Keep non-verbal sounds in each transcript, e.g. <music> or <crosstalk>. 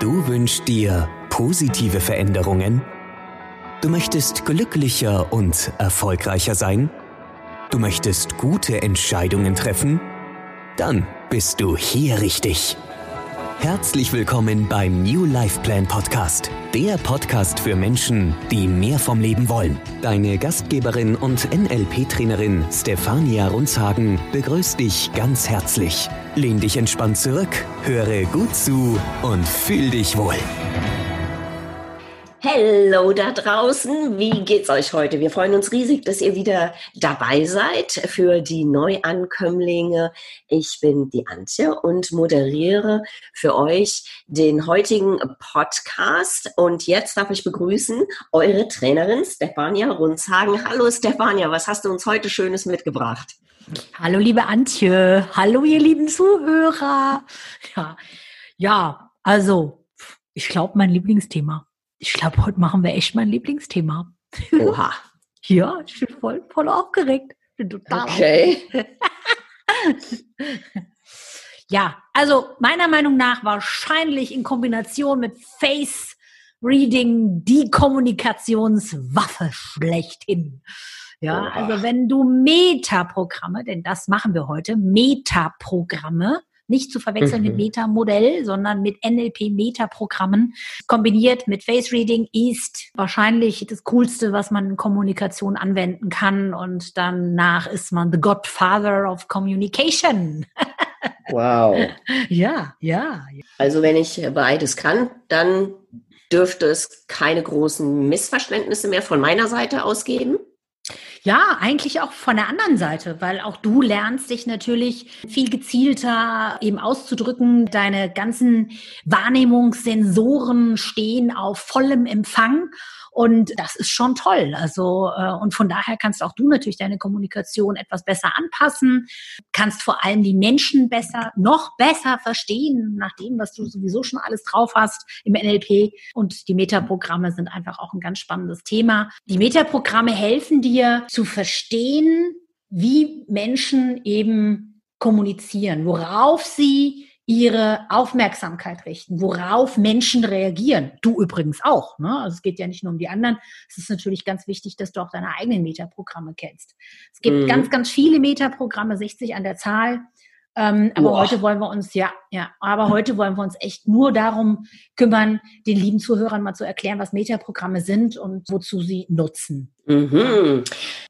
Du wünschst dir positive Veränderungen? Du möchtest glücklicher und erfolgreicher sein? Du möchtest gute Entscheidungen treffen? Dann bist du hier richtig. Herzlich willkommen beim New Life Plan Podcast, der Podcast für Menschen, die mehr vom Leben wollen. Deine Gastgeberin und NLP-Trainerin Stefania Runzhagen begrüßt dich ganz herzlich. Lehn dich entspannt zurück, höre gut zu und fühl dich wohl. Hallo da draußen, wie geht's euch heute? Wir freuen uns riesig, dass ihr wieder dabei seid für die Neuankömmlinge. Ich bin die Antje und moderiere für euch den heutigen Podcast. Und jetzt darf ich begrüßen eure Trainerin Stefania Runzhagen. Hallo Stefania, was hast du uns heute Schönes mitgebracht? Hallo liebe Antje, hallo ihr lieben Zuhörer. Ja, ja also ich glaube mein Lieblingsthema ich glaube, heute machen wir echt mein Lieblingsthema. Oha. <laughs> ja, ich bin voll, voll aufgeregt. Bin total okay. <laughs> ja, also meiner Meinung nach wahrscheinlich in Kombination mit Face Reading die Kommunikationswaffe schlechthin. Ja, Oha. also wenn du Metaprogramme, denn das machen wir heute, Metaprogramme nicht zu verwechseln mhm. mit Meta-Modell, sondern mit NLP-Meta-Programmen kombiniert mit Face Reading ist wahrscheinlich das Coolste, was man in Kommunikation anwenden kann. Und danach ist man the Godfather of Communication. <laughs> Wow. Ja, ja. Also wenn ich beides kann, dann dürfte es keine großen Missverständnisse mehr von meiner Seite aus geben. Ja, eigentlich auch von der anderen Seite, weil auch du lernst dich natürlich viel gezielter eben auszudrücken. Deine ganzen Wahrnehmungssensoren stehen auf vollem Empfang und das ist schon toll. Also, äh, und von daher kannst auch du natürlich deine Kommunikation etwas besser anpassen, kannst vor allem die Menschen besser, noch besser verstehen, nach dem, was du sowieso schon alles drauf hast im NLP. Und die Metaprogramme sind einfach auch ein ganz spannendes Thema. Die Metaprogramme helfen dir zu verstehen, wie Menschen eben kommunizieren, worauf sie ihre Aufmerksamkeit richten, worauf Menschen reagieren. Du übrigens auch. Ne? Also es geht ja nicht nur um die anderen. Es ist natürlich ganz wichtig, dass du auch deine eigenen Metaprogramme kennst. Es gibt mhm. ganz, ganz viele Metaprogramme, 60 an der Zahl. Ähm, aber Boah. heute wollen wir uns, ja, ja, aber heute wollen wir uns echt nur darum kümmern, den lieben Zuhörern mal zu erklären, was Metaprogramme sind und wozu sie nutzen. Mhm.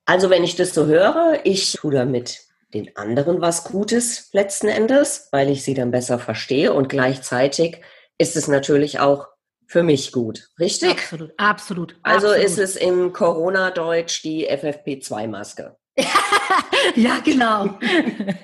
Also wenn ich das so höre, ich tue damit den anderen was Gutes letzten Endes, weil ich sie dann besser verstehe und gleichzeitig ist es natürlich auch für mich gut, richtig? Absolut, absolut. Also absolut. ist es im Corona-Deutsch die FFP2-Maske. <laughs> ja, genau.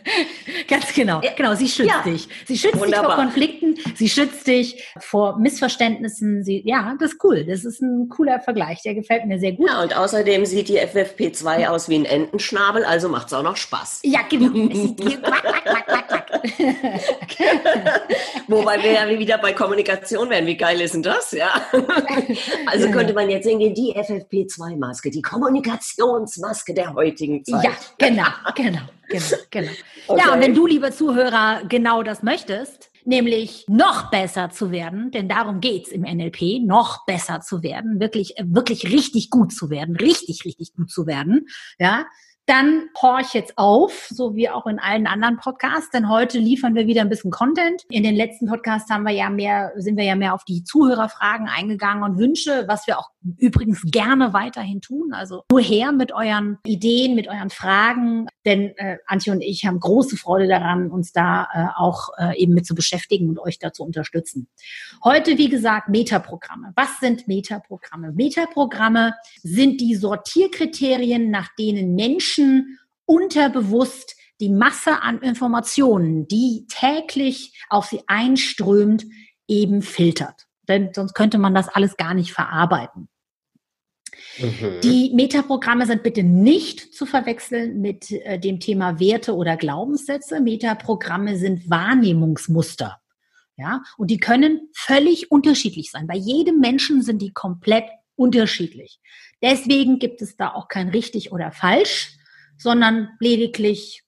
<laughs> Ganz genau. Genau, sie schützt ja. dich. Sie schützt Wunderbar. dich vor Konflikten, sie schützt dich vor Missverständnissen. Sie, ja, das ist cool. Das ist ein cooler Vergleich. Der gefällt mir sehr gut. Ja, und außerdem sieht die FFP2 aus wie ein Entenschnabel, also macht es auch noch Spaß. Ja, genau. <laughs> <laughs> Wobei wir ja wieder bei Kommunikation wären. Wie geil ist denn das? Ja. <laughs> Also könnte man jetzt sehen, die FFP2-Maske, die Kommunikationsmaske der heutigen Zeit. Ja, genau, genau, genau, genau. Okay. Ja, und wenn du, lieber Zuhörer, genau das möchtest, nämlich noch besser zu werden, denn darum geht's im NLP, noch besser zu werden, wirklich, wirklich richtig gut zu werden, richtig, richtig gut zu werden, ja, dann horch jetzt auf, so wie auch in allen anderen Podcasts, denn heute liefern wir wieder ein bisschen Content. In den letzten Podcasts haben wir ja mehr, sind wir ja mehr auf die Zuhörerfragen eingegangen und Wünsche, was wir auch übrigens gerne weiterhin tun. Also nur her mit euren Ideen, mit euren Fragen, denn äh, Antje und ich haben große Freude daran, uns da äh, auch äh, eben mit zu beschäftigen und euch da zu unterstützen. Heute, wie gesagt, Metaprogramme. Was sind Metaprogramme? Metaprogramme sind die Sortierkriterien, nach denen Menschen unterbewusst die Masse an Informationen, die täglich auf sie einströmt, eben filtert. Denn sonst könnte man das alles gar nicht verarbeiten. Mhm. Die Metaprogramme sind bitte nicht zu verwechseln mit äh, dem Thema Werte oder Glaubenssätze. Metaprogramme sind Wahrnehmungsmuster. Ja, und die können völlig unterschiedlich sein. Bei jedem Menschen sind die komplett unterschiedlich. Deswegen gibt es da auch kein richtig oder falsch, sondern lediglich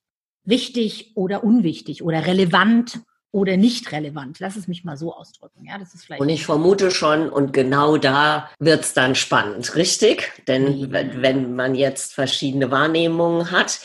wichtig oder unwichtig oder relevant oder nicht relevant. Lass es mich mal so ausdrücken. Ja, das ist vielleicht. Und ich vermute schon, und genau da wird es dann spannend, richtig? Denn wenn, wenn man jetzt verschiedene Wahrnehmungen hat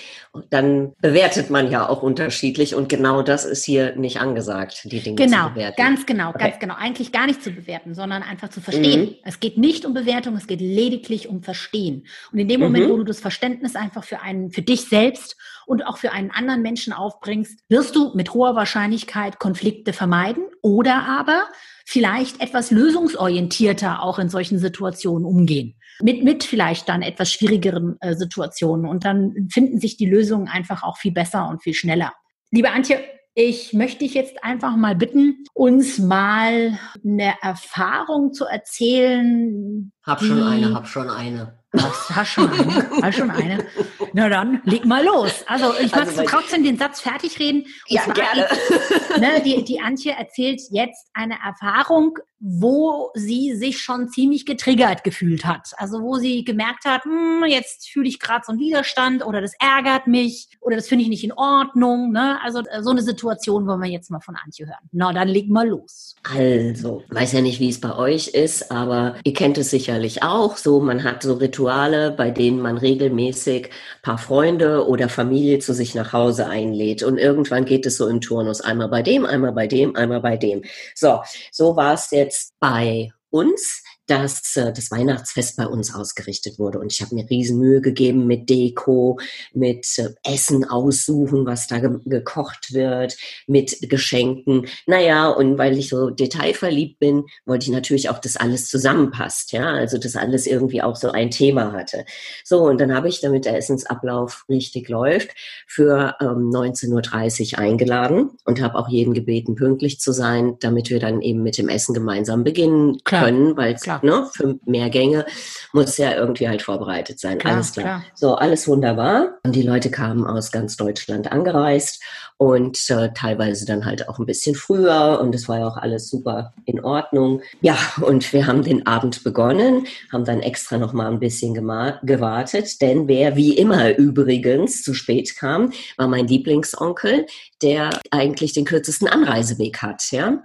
dann bewertet man ja auch unterschiedlich und genau das ist hier nicht angesagt, die Dinge genau, zu bewerten. Genau, ganz genau, okay. ganz genau. Eigentlich gar nicht zu bewerten, sondern einfach zu verstehen. Mhm. Es geht nicht um Bewertung, es geht lediglich um Verstehen. Und in dem Moment, mhm. wo du das Verständnis einfach für einen, für dich selbst und auch für einen anderen Menschen aufbringst, wirst du mit hoher Wahrscheinlichkeit Konflikte vermeiden oder aber vielleicht etwas lösungsorientierter auch in solchen Situationen umgehen mit, mit vielleicht dann etwas schwierigeren äh, Situationen. Und dann finden sich die Lösungen einfach auch viel besser und viel schneller. Liebe Antje, ich möchte dich jetzt einfach mal bitten, uns mal eine Erfahrung zu erzählen. Hab schon eine, hab schon eine. Hast, hast schon eine? Hast schon eine? <laughs> Na dann, leg mal los. Also ich mag also, trotzdem den Satz fertig reden. ja, gerne. Ich, ne, die, die Antje erzählt jetzt eine Erfahrung, wo sie sich schon ziemlich getriggert gefühlt hat. Also wo sie gemerkt hat, hm, jetzt fühle ich gerade so einen Widerstand oder das ärgert mich oder das finde ich nicht in Ordnung. Ne? Also äh, so eine Situation wollen wir jetzt mal von Antje hören. Na, dann leg mal los. Also, weiß ja nicht, wie es bei euch ist, aber ihr kennt es sicherlich auch. So, man hat so Rituale, bei denen man regelmäßig paar Freunde oder Familie zu sich nach Hause einlädt. Und irgendwann geht es so im Turnus. Einmal bei dem, einmal bei dem, einmal bei dem. So, so war es jetzt bei uns dass äh, das Weihnachtsfest bei uns ausgerichtet wurde. Und ich habe mir riesen Mühe gegeben mit Deko, mit äh, Essen aussuchen, was da ge gekocht wird, mit Geschenken. Naja, und weil ich so detailverliebt bin, wollte ich natürlich auch, dass alles zusammenpasst. Ja, also dass alles irgendwie auch so ein Thema hatte. So, und dann habe ich, damit der Essensablauf richtig läuft, für ähm, 19.30 Uhr eingeladen und habe auch jeden gebeten, pünktlich zu sein, damit wir dann eben mit dem Essen gemeinsam beginnen Klar. können, weil Klar ne, für mehr Gänge muss ja irgendwie halt vorbereitet sein. Klar, alles klar. klar. So, alles wunderbar. Und die Leute kamen aus ganz Deutschland angereist und äh, teilweise dann halt auch ein bisschen früher und es war ja auch alles super in Ordnung. Ja, und wir haben den Abend begonnen, haben dann extra noch mal ein bisschen gewartet, denn wer wie immer übrigens zu spät kam, war mein Lieblingsonkel, der eigentlich den kürzesten Anreiseweg hat, ja.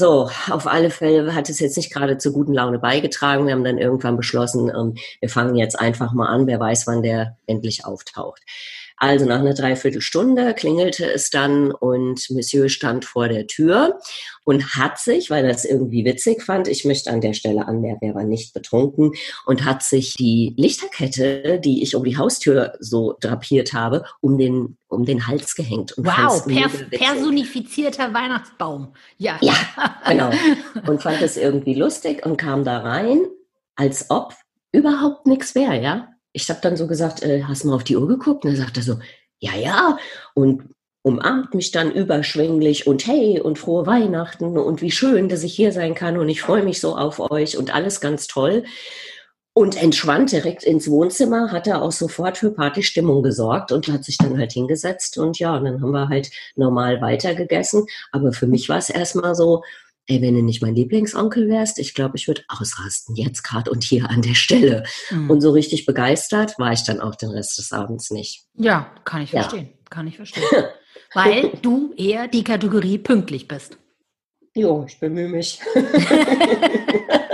So, auf alle Fälle hat es jetzt nicht gerade zur guten Laune beigetragen. Wir haben dann irgendwann beschlossen, ähm, wir fangen jetzt einfach mal an, wer weiß, wann der endlich auftaucht. Also nach einer Dreiviertelstunde klingelte es dann und Monsieur stand vor der Tür und hat sich, weil er es irgendwie witzig fand, ich möchte an der Stelle anmerken, er war nicht betrunken und hat sich die Lichterkette, die ich um die Haustür so drapiert habe, um den um den Hals gehängt. wow, per personifizierter Weihnachtsbaum. Ja. Ja, <laughs> genau. Und fand es irgendwie lustig und kam da rein, als ob überhaupt nichts wäre, ja ich habe dann so gesagt, äh, hast mal auf die Uhr geguckt? Und er sagte so, ja, ja. Und umarmt mich dann überschwänglich und hey und frohe Weihnachten und wie schön, dass ich hier sein kann und ich freue mich so auf euch und alles ganz toll. Und entschwand direkt ins Wohnzimmer, hat er auch sofort für Partystimmung gesorgt und hat sich dann halt hingesetzt und ja, dann haben wir halt normal weitergegessen. Aber für mich war es erstmal so, ey, wenn du nicht mein Lieblingsonkel wärst, ich glaube, ich würde ausrasten, jetzt gerade und hier an der Stelle. Mhm. Und so richtig begeistert war ich dann auch den Rest des Abends nicht. Ja, kann ich verstehen. Ja. Kann ich verstehen. <laughs> Weil du eher die Kategorie pünktlich bist. Jo, ich bemühe mich. <laughs> <laughs>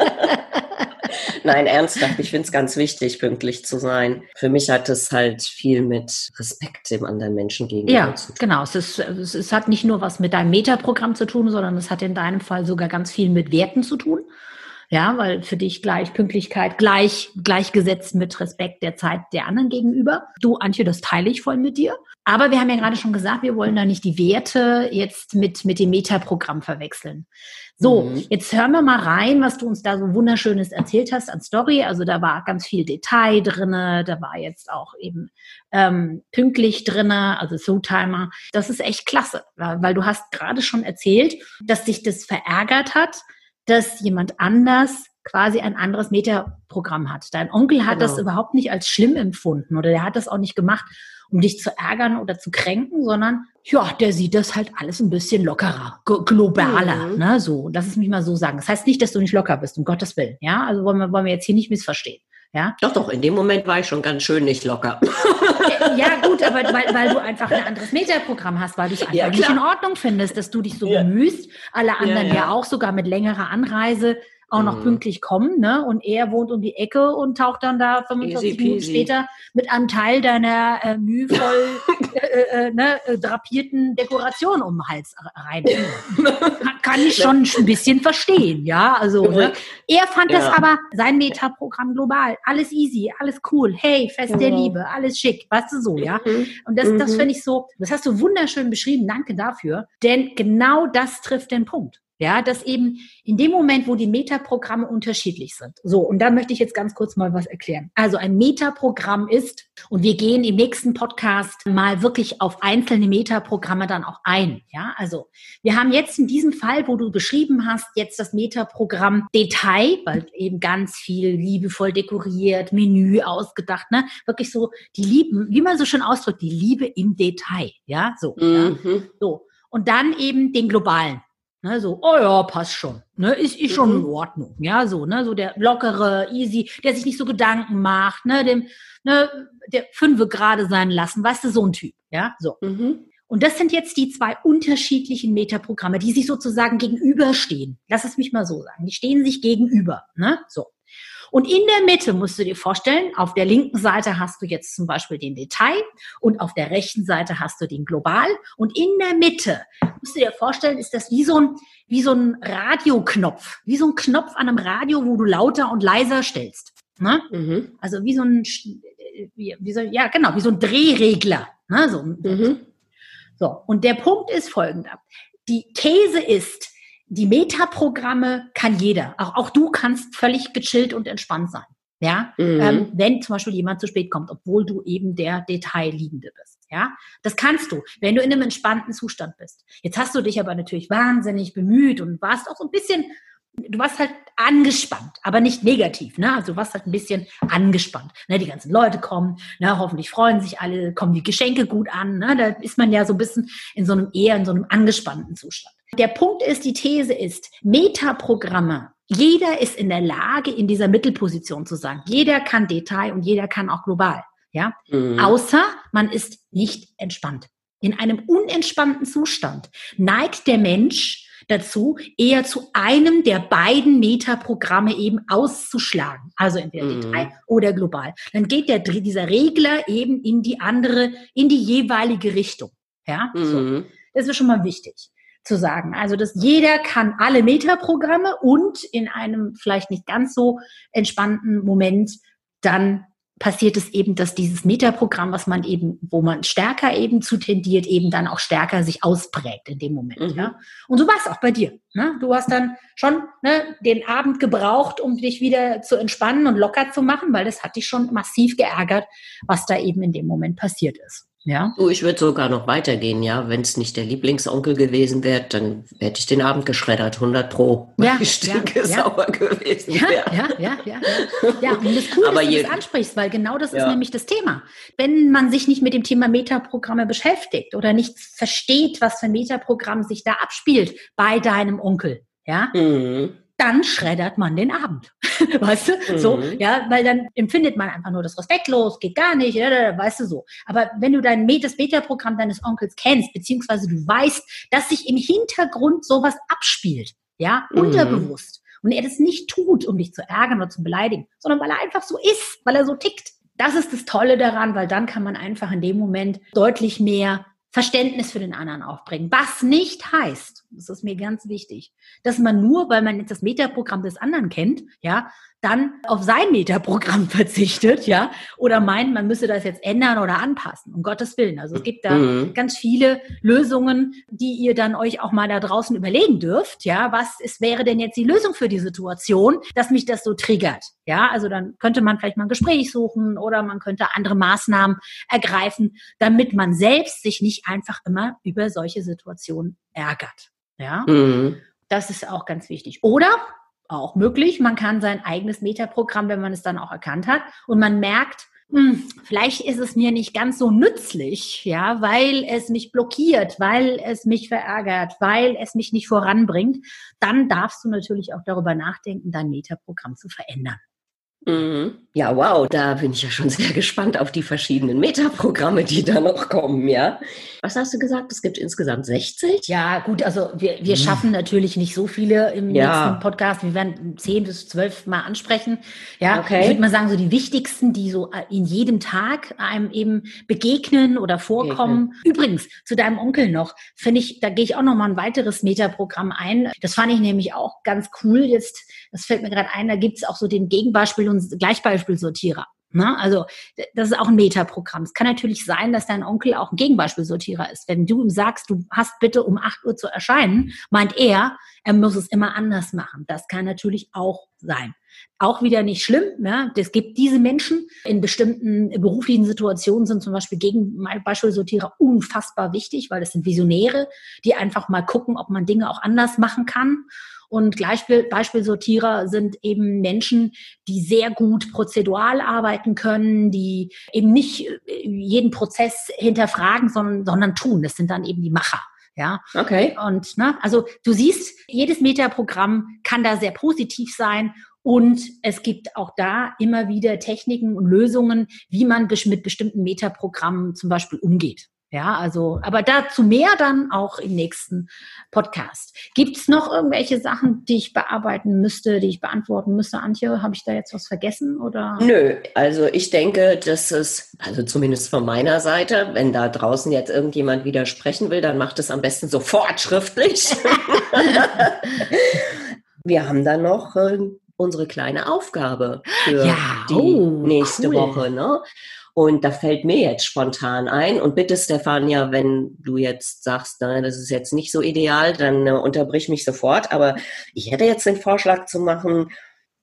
Nein, ernsthaft, ich finde es ganz wichtig, pünktlich zu sein. Für mich hat es halt viel mit Respekt dem anderen Menschen gegenüber ja, zu tun. Genau, es, ist, es hat nicht nur was mit deinem Metaprogramm zu tun, sondern es hat in deinem Fall sogar ganz viel mit Werten zu tun. Ja, weil für dich gleich Pünktlichkeit gleich gleichgesetzt mit Respekt der Zeit der anderen gegenüber. Du, Antje, das teile ich voll mit dir. Aber wir haben ja gerade schon gesagt, wir wollen da nicht die Werte jetzt mit, mit dem Metaprogramm verwechseln. So, mhm. jetzt hören wir mal rein, was du uns da so wunderschönes erzählt hast an Story. Also da war ganz viel Detail drinne, da war jetzt auch eben ähm, pünktlich drinne, also So-Timer. Das ist echt klasse, weil du hast gerade schon erzählt, dass dich das verärgert hat, dass jemand anders quasi ein anderes Metaprogramm hat. Dein Onkel hat genau. das überhaupt nicht als schlimm empfunden oder der hat das auch nicht gemacht, um dich zu ärgern oder zu kränken, sondern ja, der sieht das halt alles ein bisschen lockerer, globaler, mhm. ne, so. Lass es mich mal so sagen. Das heißt nicht, dass du nicht locker bist, um Gottes Willen, ja. Also wollen wir, wollen wir jetzt hier nicht missverstehen, ja. Doch, doch, in dem Moment war ich schon ganz schön nicht locker. Äh, <laughs> ja, gut, aber weil, weil du einfach ein anderes Metaprogramm hast, weil du es einfach ja, nicht in Ordnung findest, dass du dich so ja. bemühst, alle anderen ja, ja auch sogar mit längerer Anreise auch noch mhm. pünktlich kommen, ne? Und er wohnt um die Ecke und taucht dann da 45 Minuten später mit einem Teil deiner äh, mühevoll <laughs> äh, äh, äh, ne, äh, drapierten Dekoration um den Hals rein. Kann ich schon ein bisschen verstehen, ja. Also ne? er fand ja. das aber sein Metaprogramm global, alles easy, alles cool, hey, Fest der genau. Liebe, alles schick, weißt du so, ja. Mhm. Und das, das mhm. finde ich so, das hast du wunderschön beschrieben, danke dafür, denn genau das trifft den Punkt. Ja, dass eben in dem Moment, wo die Metaprogramme unterschiedlich sind. So, und da möchte ich jetzt ganz kurz mal was erklären. Also ein Metaprogramm ist, und wir gehen im nächsten Podcast mal wirklich auf einzelne Metaprogramme dann auch ein. Ja, also wir haben jetzt in diesem Fall, wo du beschrieben hast, jetzt das Metaprogramm Detail, weil eben ganz viel liebevoll dekoriert, Menü ausgedacht, ne? Wirklich so die Liebe, wie man so schön ausdrückt, die Liebe im Detail. Ja, so. Mhm. Ja? So. Und dann eben den globalen. Ne, so, oh ja, passt schon. Ne, ist, ist schon in mhm. Ordnung. Ja, so, ne, so der lockere, easy, der sich nicht so Gedanken macht, ne, dem, ne, der Fünfe gerade sein lassen, weißt du, so ein Typ. Ja, so. Mhm. Und das sind jetzt die zwei unterschiedlichen Metaprogramme, die sich sozusagen gegenüberstehen. Lass es mich mal so sagen. Die stehen sich gegenüber. Ne? So. Und in der Mitte musst du dir vorstellen, auf der linken Seite hast du jetzt zum Beispiel den Detail und auf der rechten Seite hast du den Global. Und in der Mitte musst du dir vorstellen, ist das wie so ein, wie so ein Radioknopf, wie so ein Knopf an einem Radio, wo du lauter und leiser stellst. Ne? Mhm. Also wie so ein, wie, wie so, ja genau, wie so ein Drehregler. Ne? So, mhm. so, und der Punkt ist folgender. Die These ist, die Metaprogramme kann jeder. Auch, auch du kannst völlig gechillt und entspannt sein. Ja, mhm. ähm, wenn zum Beispiel jemand zu spät kommt, obwohl du eben der Detailliebende bist. Ja, das kannst du, wenn du in einem entspannten Zustand bist. Jetzt hast du dich aber natürlich wahnsinnig bemüht und warst auch so ein bisschen, du warst halt angespannt, aber nicht negativ, ne? Also du warst halt ein bisschen angespannt. Ne? Die ganzen Leute kommen, ne? hoffentlich freuen sich alle, kommen die Geschenke gut an. Ne? Da ist man ja so ein bisschen in so einem eher in so einem angespannten Zustand. Der Punkt ist, die These ist, Metaprogramme, jeder ist in der Lage, in dieser Mittelposition zu sein. Jeder kann Detail und jeder kann auch global. Ja, mhm. außer man ist nicht entspannt. In einem unentspannten Zustand neigt der Mensch dazu, eher zu einem der beiden Metaprogramme eben auszuschlagen. Also entweder mhm. Detail oder global. Dann geht der, dieser Regler eben in die andere, in die jeweilige Richtung. Ja, mhm. so. Das ist schon mal wichtig zu sagen. Also, dass jeder kann alle Metaprogramme und in einem vielleicht nicht ganz so entspannten Moment dann passiert es eben, dass dieses Metaprogramm, was man eben, wo man stärker eben zu tendiert, eben dann auch stärker sich ausprägt in dem Moment. Mhm. Ja? Und so war es auch bei dir. Ne? Du hast dann schon ne, den Abend gebraucht, um dich wieder zu entspannen und locker zu machen, weil das hat dich schon massiv geärgert, was da eben in dem Moment passiert ist. Ja. Du, ich würde sogar noch weitergehen, ja. Wenn es nicht der Lieblingsonkel gewesen wäre, dann hätte ich den Abend geschreddert, 100 pro, ja, ich stinke ja, sauer ja. gewesen ja, Ja, ja, ja, ja. Ja, und das Coole, Aber dass du das ansprichst, weil genau das ist nämlich das Thema. Wenn man sich nicht mit dem Thema Metaprogramme beschäftigt oder nicht versteht, was für ein Metaprogramm sich da abspielt bei deinem Onkel, ja, mhm dann schreddert man den Abend. <laughs> weißt du? Mhm. So, ja, weil dann empfindet man einfach nur das respektlos, geht gar nicht, weißt du so. Aber wenn du dein das Beta-Programm deines Onkels kennst, beziehungsweise du weißt, dass sich im Hintergrund sowas abspielt, ja, mhm. unterbewusst, und er das nicht tut, um dich zu ärgern oder zu beleidigen, sondern weil er einfach so ist, weil er so tickt. Das ist das Tolle daran, weil dann kann man einfach in dem Moment deutlich mehr Verständnis für den anderen aufbringen. Was nicht heißt, das ist mir ganz wichtig, dass man nur, weil man jetzt das Metaprogramm des anderen kennt, ja, dann auf sein Metaprogramm <laughs> verzichtet, ja, oder meint, man müsse das jetzt ändern oder anpassen, um Gottes Willen. Also es gibt da mhm. ganz viele Lösungen, die ihr dann euch auch mal da draußen überlegen dürft, ja, was ist, wäre denn jetzt die Lösung für die Situation, dass mich das so triggert, ja, also dann könnte man vielleicht mal ein Gespräch suchen oder man könnte andere Maßnahmen ergreifen, damit man selbst sich nicht einfach immer über solche Situationen ärgert, ja. Mhm. Das ist auch ganz wichtig. Oder auch möglich. Man kann sein eigenes Metaprogramm, wenn man es dann auch erkannt hat, und man merkt, hm, vielleicht ist es mir nicht ganz so nützlich, ja, weil es mich blockiert, weil es mich verärgert, weil es mich nicht voranbringt, dann darfst du natürlich auch darüber nachdenken, dein Metaprogramm zu verändern. Mhm. Ja, wow, da bin ich ja schon <laughs> sehr gespannt auf die verschiedenen Metaprogramme, die da noch kommen, ja. Was hast du gesagt? Es gibt insgesamt 60? Ja, gut, also wir, wir hm. schaffen natürlich nicht so viele im ja. nächsten Podcast. Wir werden 10 bis 12 mal ansprechen. Ja, okay. ich würde mal sagen, so die wichtigsten, die so in jedem Tag einem eben begegnen oder vorkommen. Begegnen. Übrigens, zu deinem Onkel noch, finde ich, da gehe ich auch noch mal ein weiteres Metaprogramm ein. Das fand ich nämlich auch ganz cool. Jetzt, das fällt mir gerade ein, da gibt es auch so den Gegenbeispiel und Gleichbeispiel Gegenbeispielsortierer. Ne? Also das ist auch ein Metaprogramm. Es kann natürlich sein, dass dein Onkel auch ein Gegenbeispielsortierer ist. Wenn du ihm sagst, du hast bitte um 8 Uhr zu erscheinen, meint er, er muss es immer anders machen. Das kann natürlich auch sein. Auch wieder nicht schlimm. Ja? Es gibt diese Menschen in bestimmten beruflichen Situationen sind zum Beispiel Gegenbeispielsortierer unfassbar wichtig, weil das sind Visionäre, die einfach mal gucken, ob man Dinge auch anders machen kann. Und Beispielsortierer sind eben Menschen, die sehr gut prozedural arbeiten können, die eben nicht äh, jeden Prozess hinterfragen, sondern, sondern tun. Das sind dann eben die Macher. Ja. Okay. Und ne, also du siehst, jedes Metaprogramm kann da sehr positiv sein. Und es gibt auch da immer wieder Techniken und Lösungen, wie man mit bestimmten Metaprogrammen zum Beispiel umgeht. Ja, also, aber dazu mehr dann auch im nächsten Podcast. Gibt es noch irgendwelche Sachen, die ich bearbeiten müsste, die ich beantworten müsste, Antje? Habe ich da jetzt was vergessen oder? Nö, also ich denke, dass es, also zumindest von meiner Seite, wenn da draußen jetzt irgendjemand widersprechen will, dann macht es am besten sofort schriftlich. <laughs> <laughs> Wir haben dann noch äh, unsere kleine Aufgabe für ja, die oh, nächste cool. Woche. Ne? Und da fällt mir jetzt spontan ein. Und bitte, Stefania, wenn du jetzt sagst, nein, das ist jetzt nicht so ideal, dann äh, unterbrich mich sofort. Aber ich hätte jetzt den Vorschlag zu machen,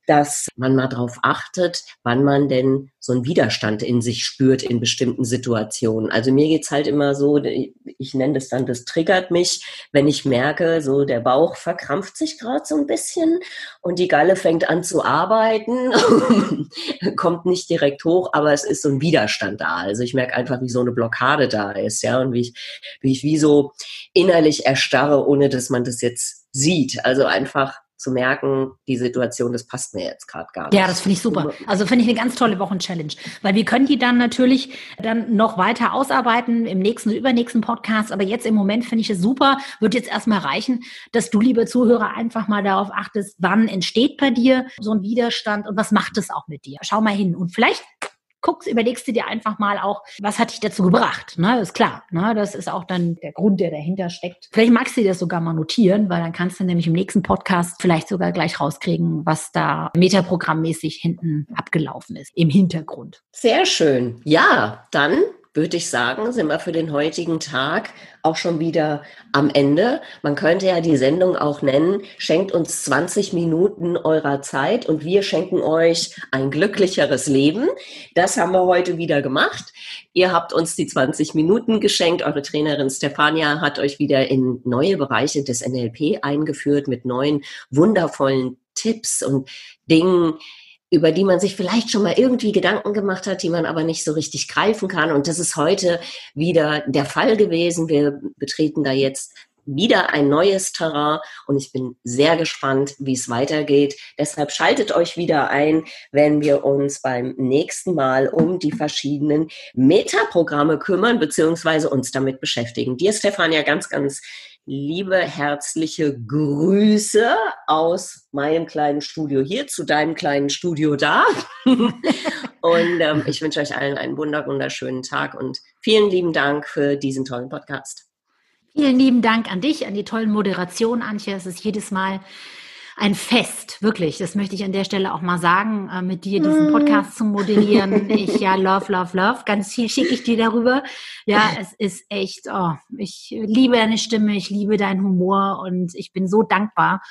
dass man mal darauf achtet, wann man denn so einen Widerstand in sich spürt in bestimmten Situationen. Also mir geht's halt immer so, ich nenne das dann, das triggert mich, wenn ich merke, so der Bauch verkrampft sich gerade so ein bisschen und die Galle fängt an zu arbeiten, <laughs> kommt nicht direkt hoch, aber es ist so ein Widerstand da. Also ich merke einfach, wie so eine Blockade da ist, ja, und wie ich, wie ich wie so innerlich erstarre, ohne dass man das jetzt sieht. Also einfach zu merken, die Situation, das passt mir jetzt gerade gar nicht. Ja, das finde ich super. Also finde ich eine ganz tolle Wochenchallenge, weil wir können die dann natürlich dann noch weiter ausarbeiten im nächsten und übernächsten Podcast. Aber jetzt im Moment finde ich es super. Wird jetzt erstmal reichen, dass du, liebe Zuhörer, einfach mal darauf achtest, wann entsteht bei dir so ein Widerstand und was macht es auch mit dir. Schau mal hin und vielleicht guckst, überlegst du dir einfach mal auch, was hat dich dazu gebracht? Ne, ist klar. Ne, das ist auch dann der Grund, der dahinter steckt. Vielleicht magst du dir das sogar mal notieren, weil dann kannst du nämlich im nächsten Podcast vielleicht sogar gleich rauskriegen, was da metaprogrammmäßig hinten abgelaufen ist, im Hintergrund. Sehr schön. Ja, dann würde ich sagen, sind wir für den heutigen Tag auch schon wieder am Ende. Man könnte ja die Sendung auch nennen, schenkt uns 20 Minuten eurer Zeit und wir schenken euch ein glücklicheres Leben. Das haben wir heute wieder gemacht. Ihr habt uns die 20 Minuten geschenkt. Eure Trainerin Stefania hat euch wieder in neue Bereiche des NLP eingeführt mit neuen wundervollen Tipps und Dingen, über die man sich vielleicht schon mal irgendwie Gedanken gemacht hat, die man aber nicht so richtig greifen kann. Und das ist heute wieder der Fall gewesen. Wir betreten da jetzt wieder ein neues Terrain und ich bin sehr gespannt, wie es weitergeht. Deshalb schaltet euch wieder ein, wenn wir uns beim nächsten Mal um die verschiedenen Metaprogramme kümmern, beziehungsweise uns damit beschäftigen. Dir, Stefania, ganz, ganz liebe herzliche Grüße aus meinem kleinen Studio hier zu deinem kleinen Studio da. <laughs> und ähm, ich wünsche euch allen einen wunder wunderschönen Tag und vielen lieben Dank für diesen tollen Podcast. Vielen lieben Dank an dich, an die tollen Moderationen, Antje. Es ist jedes Mal ein Fest, wirklich. Das möchte ich an der Stelle auch mal sagen, äh, mit dir diesen Podcast zu moderieren. <laughs> Ich ja, love, love, love. Ganz viel schicke ich dir darüber. Ja, es ist echt, oh, ich liebe deine Stimme, ich liebe deinen Humor und ich bin so dankbar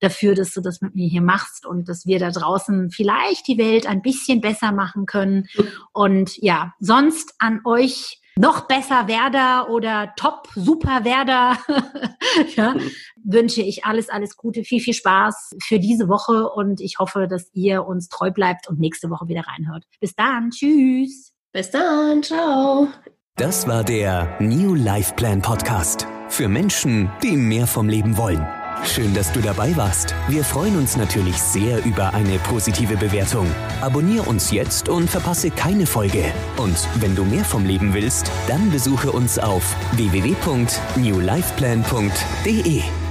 dafür, dass du das mit mir hier machst und dass wir da draußen vielleicht die Welt ein bisschen besser machen können. Und ja, sonst an euch noch besser Werder oder top super Werder <laughs> ja, wünsche ich alles, alles Gute, viel, viel Spaß für diese Woche und ich hoffe, dass ihr uns treu bleibt und nächste Woche wieder reinhört. Bis dann, tschüss. Bis dann, ciao. Das war der New Life Plan Podcast für Menschen, die mehr vom Leben wollen. Schön, dass du dabei warst. Wir freuen uns natürlich sehr über eine positive Bewertung. Abonnier uns jetzt und verpasse keine Folge. Und wenn du mehr vom Leben willst, dann besuche uns auf www.newlifeplan.de.